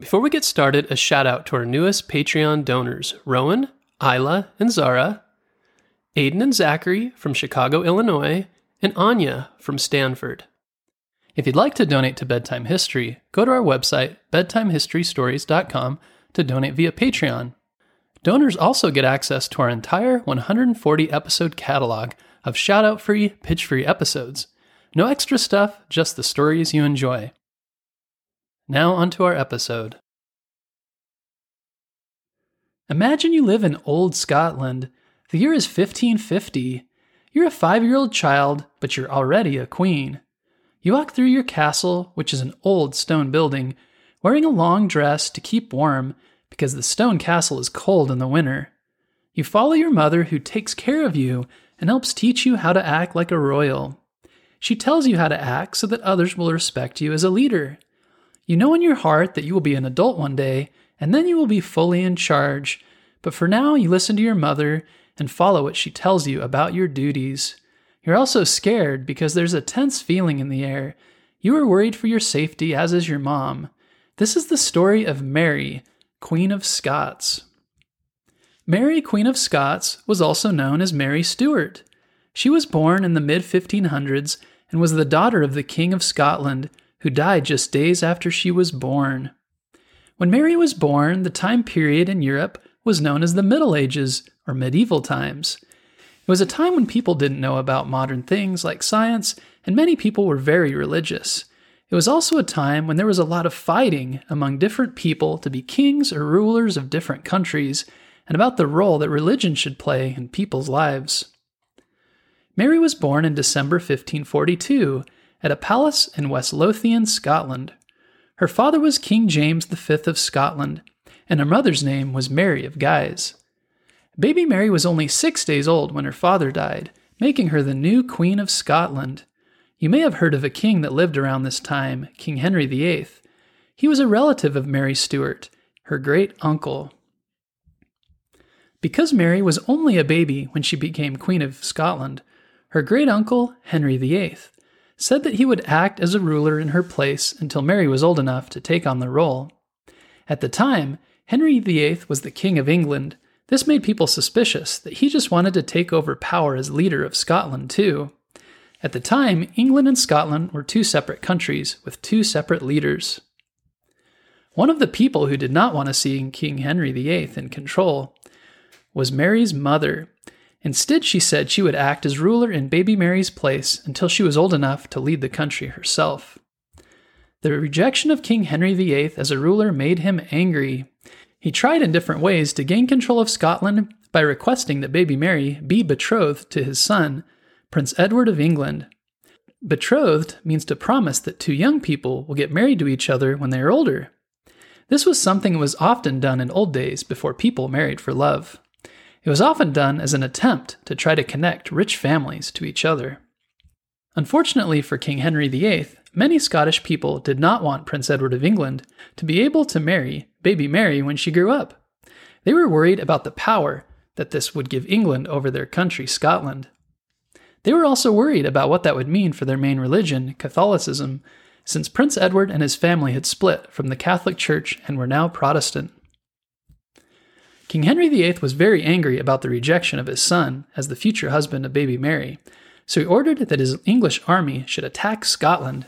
Before we get started, a shout out to our newest Patreon donors Rowan, Isla, and Zara, Aiden and Zachary from Chicago, Illinois, and Anya from Stanford. If you'd like to donate to Bedtime History, go to our website, bedtimehistorystories.com, to donate via Patreon. Donors also get access to our entire 140 episode catalog of shout out free, pitch free episodes. No extra stuff, just the stories you enjoy. Now, onto our episode. Imagine you live in old Scotland. The year is 1550. You're a five year old child, but you're already a queen. You walk through your castle, which is an old stone building, wearing a long dress to keep warm because the stone castle is cold in the winter. You follow your mother, who takes care of you and helps teach you how to act like a royal. She tells you how to act so that others will respect you as a leader. You know in your heart that you will be an adult one day, and then you will be fully in charge. But for now, you listen to your mother and follow what she tells you about your duties. You're also scared because there's a tense feeling in the air. You are worried for your safety, as is your mom. This is the story of Mary, Queen of Scots. Mary, Queen of Scots, was also known as Mary Stuart. She was born in the mid 1500s and was the daughter of the King of Scotland, who died just days after she was born. When Mary was born, the time period in Europe was known as the Middle Ages or medieval times. It was a time when people didn't know about modern things like science, and many people were very religious. It was also a time when there was a lot of fighting among different people to be kings or rulers of different countries, and about the role that religion should play in people's lives. Mary was born in December 1542 at a palace in West Lothian, Scotland. Her father was King James V of Scotland, and her mother's name was Mary of Guise. Baby Mary was only six days old when her father died, making her the new Queen of Scotland. You may have heard of a king that lived around this time, King Henry VIII. He was a relative of Mary Stuart, her great uncle. Because Mary was only a baby when she became Queen of Scotland, her great uncle, Henry VIII, said that he would act as a ruler in her place until Mary was old enough to take on the role. At the time, Henry VIII was the King of England. This made people suspicious that he just wanted to take over power as leader of Scotland, too. At the time, England and Scotland were two separate countries with two separate leaders. One of the people who did not want to see King Henry VIII in control was Mary's mother, Instead, she said she would act as ruler in baby Mary's place until she was old enough to lead the country herself. The rejection of King Henry VIII as a ruler made him angry. He tried in different ways to gain control of Scotland by requesting that baby Mary be betrothed to his son, Prince Edward of England. Betrothed means to promise that two young people will get married to each other when they are older. This was something that was often done in old days before people married for love. It was often done as an attempt to try to connect rich families to each other. Unfortunately for King Henry VIII, many Scottish people did not want Prince Edward of England to be able to marry baby Mary when she grew up. They were worried about the power that this would give England over their country, Scotland. They were also worried about what that would mean for their main religion, Catholicism, since Prince Edward and his family had split from the Catholic Church and were now Protestant. King Henry VIII was very angry about the rejection of his son as the future husband of baby Mary, so he ordered that his English army should attack Scotland.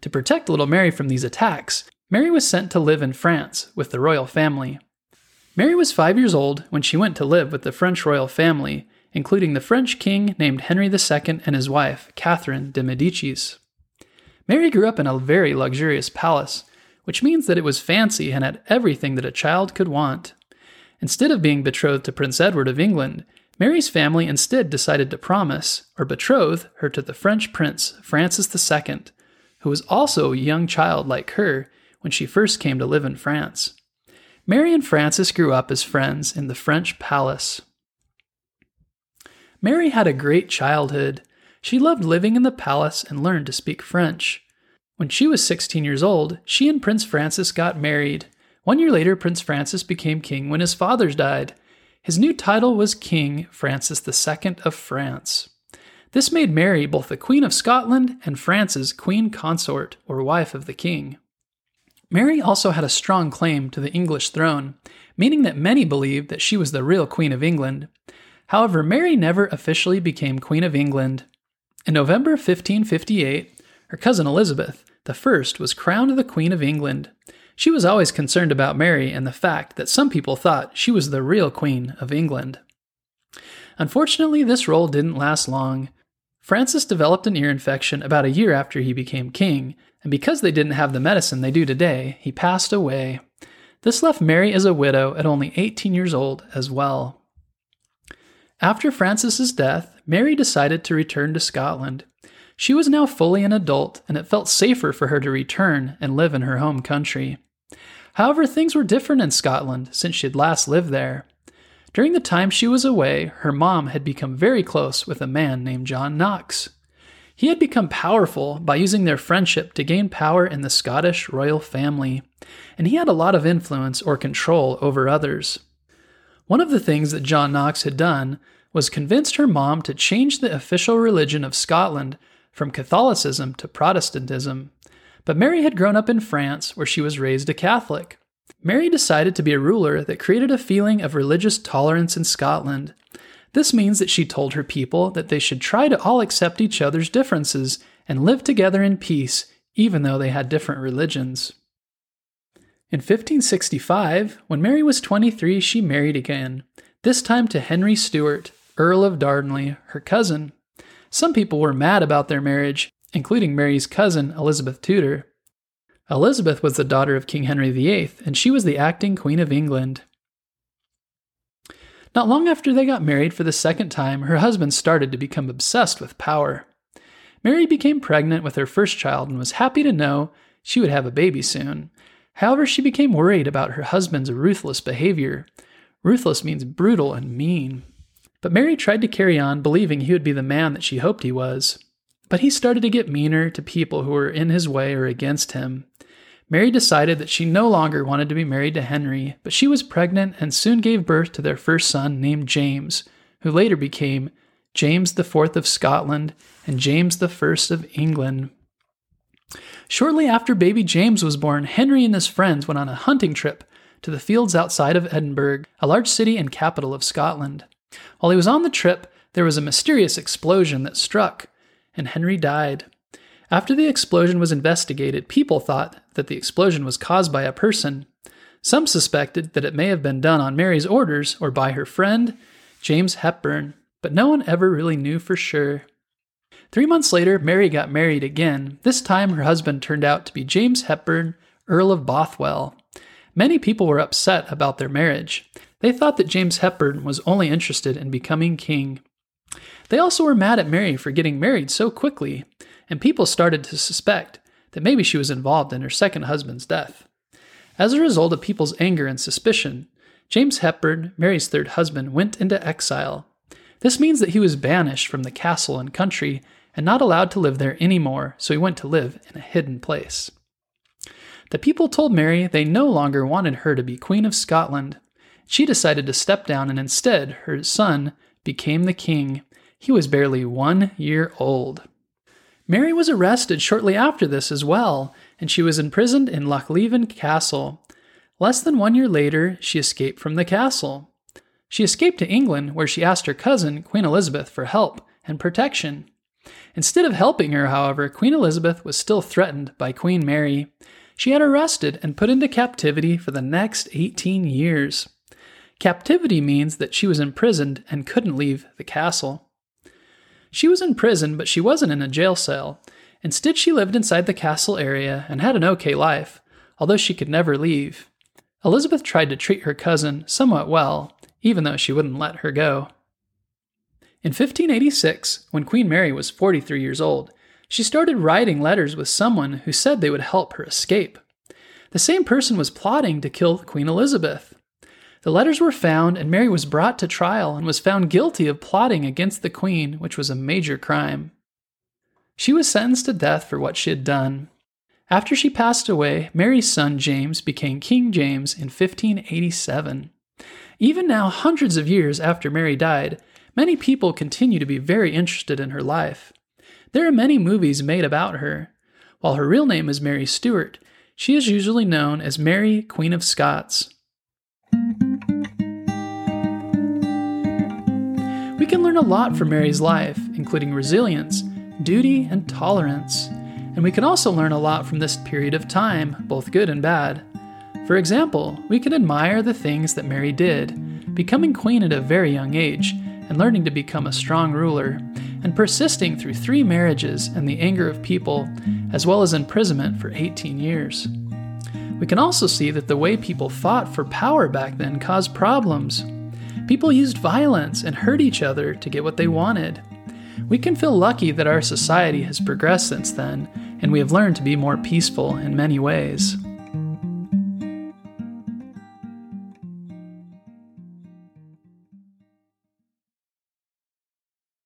To protect little Mary from these attacks, Mary was sent to live in France with the royal family. Mary was five years old when she went to live with the French royal family, including the French king named Henry II and his wife, Catherine de' Medicis. Mary grew up in a very luxurious palace, which means that it was fancy and had everything that a child could want. Instead of being betrothed to Prince Edward of England, Mary's family instead decided to promise or betroth her to the French prince Francis II, who was also a young child like her when she first came to live in France. Mary and Francis grew up as friends in the French palace. Mary had a great childhood. She loved living in the palace and learned to speak French. When she was 16 years old, she and Prince Francis got married one year later, Prince Francis became king when his fathers died. His new title was King Francis II of France. This made Mary both the Queen of Scotland and France's Queen Consort, or wife of the king. Mary also had a strong claim to the English throne, meaning that many believed that she was the real Queen of England. However, Mary never officially became Queen of England. In November 1558, her cousin Elizabeth I was crowned the Queen of England. She was always concerned about Mary and the fact that some people thought she was the real Queen of England. Unfortunately, this role didn't last long. Francis developed an ear infection about a year after he became king, and because they didn't have the medicine they do today, he passed away. This left Mary as a widow at only 18 years old as well. After Francis's death, Mary decided to return to Scotland. She was now fully an adult, and it felt safer for her to return and live in her home country. However, things were different in Scotland since she had last lived there. During the time she was away, her mom had become very close with a man named John Knox. He had become powerful by using their friendship to gain power in the Scottish royal family, and he had a lot of influence or control over others. One of the things that John Knox had done was convinced her mom to change the official religion of Scotland from Catholicism to Protestantism. But Mary had grown up in France, where she was raised a Catholic. Mary decided to be a ruler that created a feeling of religious tolerance in Scotland. This means that she told her people that they should try to all accept each other's differences and live together in peace, even though they had different religions. In 1565, when Mary was 23, she married again, this time to Henry Stuart, Earl of Darnley, her cousin. Some people were mad about their marriage, including Mary's cousin, Elizabeth Tudor. Elizabeth was the daughter of King Henry VIII, and she was the acting Queen of England. Not long after they got married for the second time, her husband started to become obsessed with power. Mary became pregnant with her first child and was happy to know she would have a baby soon. However, she became worried about her husband's ruthless behavior. Ruthless means brutal and mean. But Mary tried to carry on, believing he would be the man that she hoped he was. But he started to get meaner to people who were in his way or against him. Mary decided that she no longer wanted to be married to Henry, but she was pregnant and soon gave birth to their first son named James, who later became James IV of Scotland and James I of England. Shortly after baby James was born, Henry and his friends went on a hunting trip to the fields outside of Edinburgh, a large city and capital of Scotland. While he was on the trip, there was a mysterious explosion that struck, and Henry died. After the explosion was investigated, people thought that the explosion was caused by a person. Some suspected that it may have been done on Mary's orders or by her friend, James Hepburn, but no one ever really knew for sure. Three months later, Mary got married again. This time, her husband turned out to be James Hepburn, Earl of Bothwell. Many people were upset about their marriage. They thought that James Hepburn was only interested in becoming king. They also were mad at Mary for getting married so quickly, and people started to suspect that maybe she was involved in her second husband's death. As a result of people's anger and suspicion, James Hepburn, Mary's third husband, went into exile. This means that he was banished from the castle and country and not allowed to live there anymore, so he went to live in a hidden place. The people told Mary they no longer wanted her to be Queen of Scotland. She decided to step down, and instead, her son became the king. He was barely one year old. Mary was arrested shortly after this as well, and she was imprisoned in Lochleven Castle. Less than one year later, she escaped from the castle. She escaped to England, where she asked her cousin, Queen Elizabeth, for help and protection. Instead of helping her, however, Queen Elizabeth was still threatened by Queen Mary. She had arrested and put into captivity for the next 18 years. Captivity means that she was imprisoned and couldn't leave the castle. She was in prison, but she wasn't in a jail cell. Instead, she lived inside the castle area and had an okay life, although she could never leave. Elizabeth tried to treat her cousin somewhat well, even though she wouldn't let her go. In 1586, when Queen Mary was 43 years old, she started writing letters with someone who said they would help her escape. The same person was plotting to kill Queen Elizabeth. The letters were found, and Mary was brought to trial and was found guilty of plotting against the queen, which was a major crime. She was sentenced to death for what she had done. After she passed away, Mary's son James became King James in 1587. Even now, hundreds of years after Mary died, many people continue to be very interested in her life. There are many movies made about her. While her real name is Mary Stuart, She is usually known as Mary, Queen of Scots. Can learn a lot from Mary's life, including resilience, duty, and tolerance. And we can also learn a lot from this period of time, both good and bad. For example, we can admire the things that Mary did, becoming queen at a very young age, and learning to become a strong ruler, and persisting through three marriages and the anger of people, as well as imprisonment for 18 years. We can also see that the way people fought for power back then caused problems. People used violence and hurt each other to get what they wanted. We can feel lucky that our society has progressed since then, and we have learned to be more peaceful in many ways.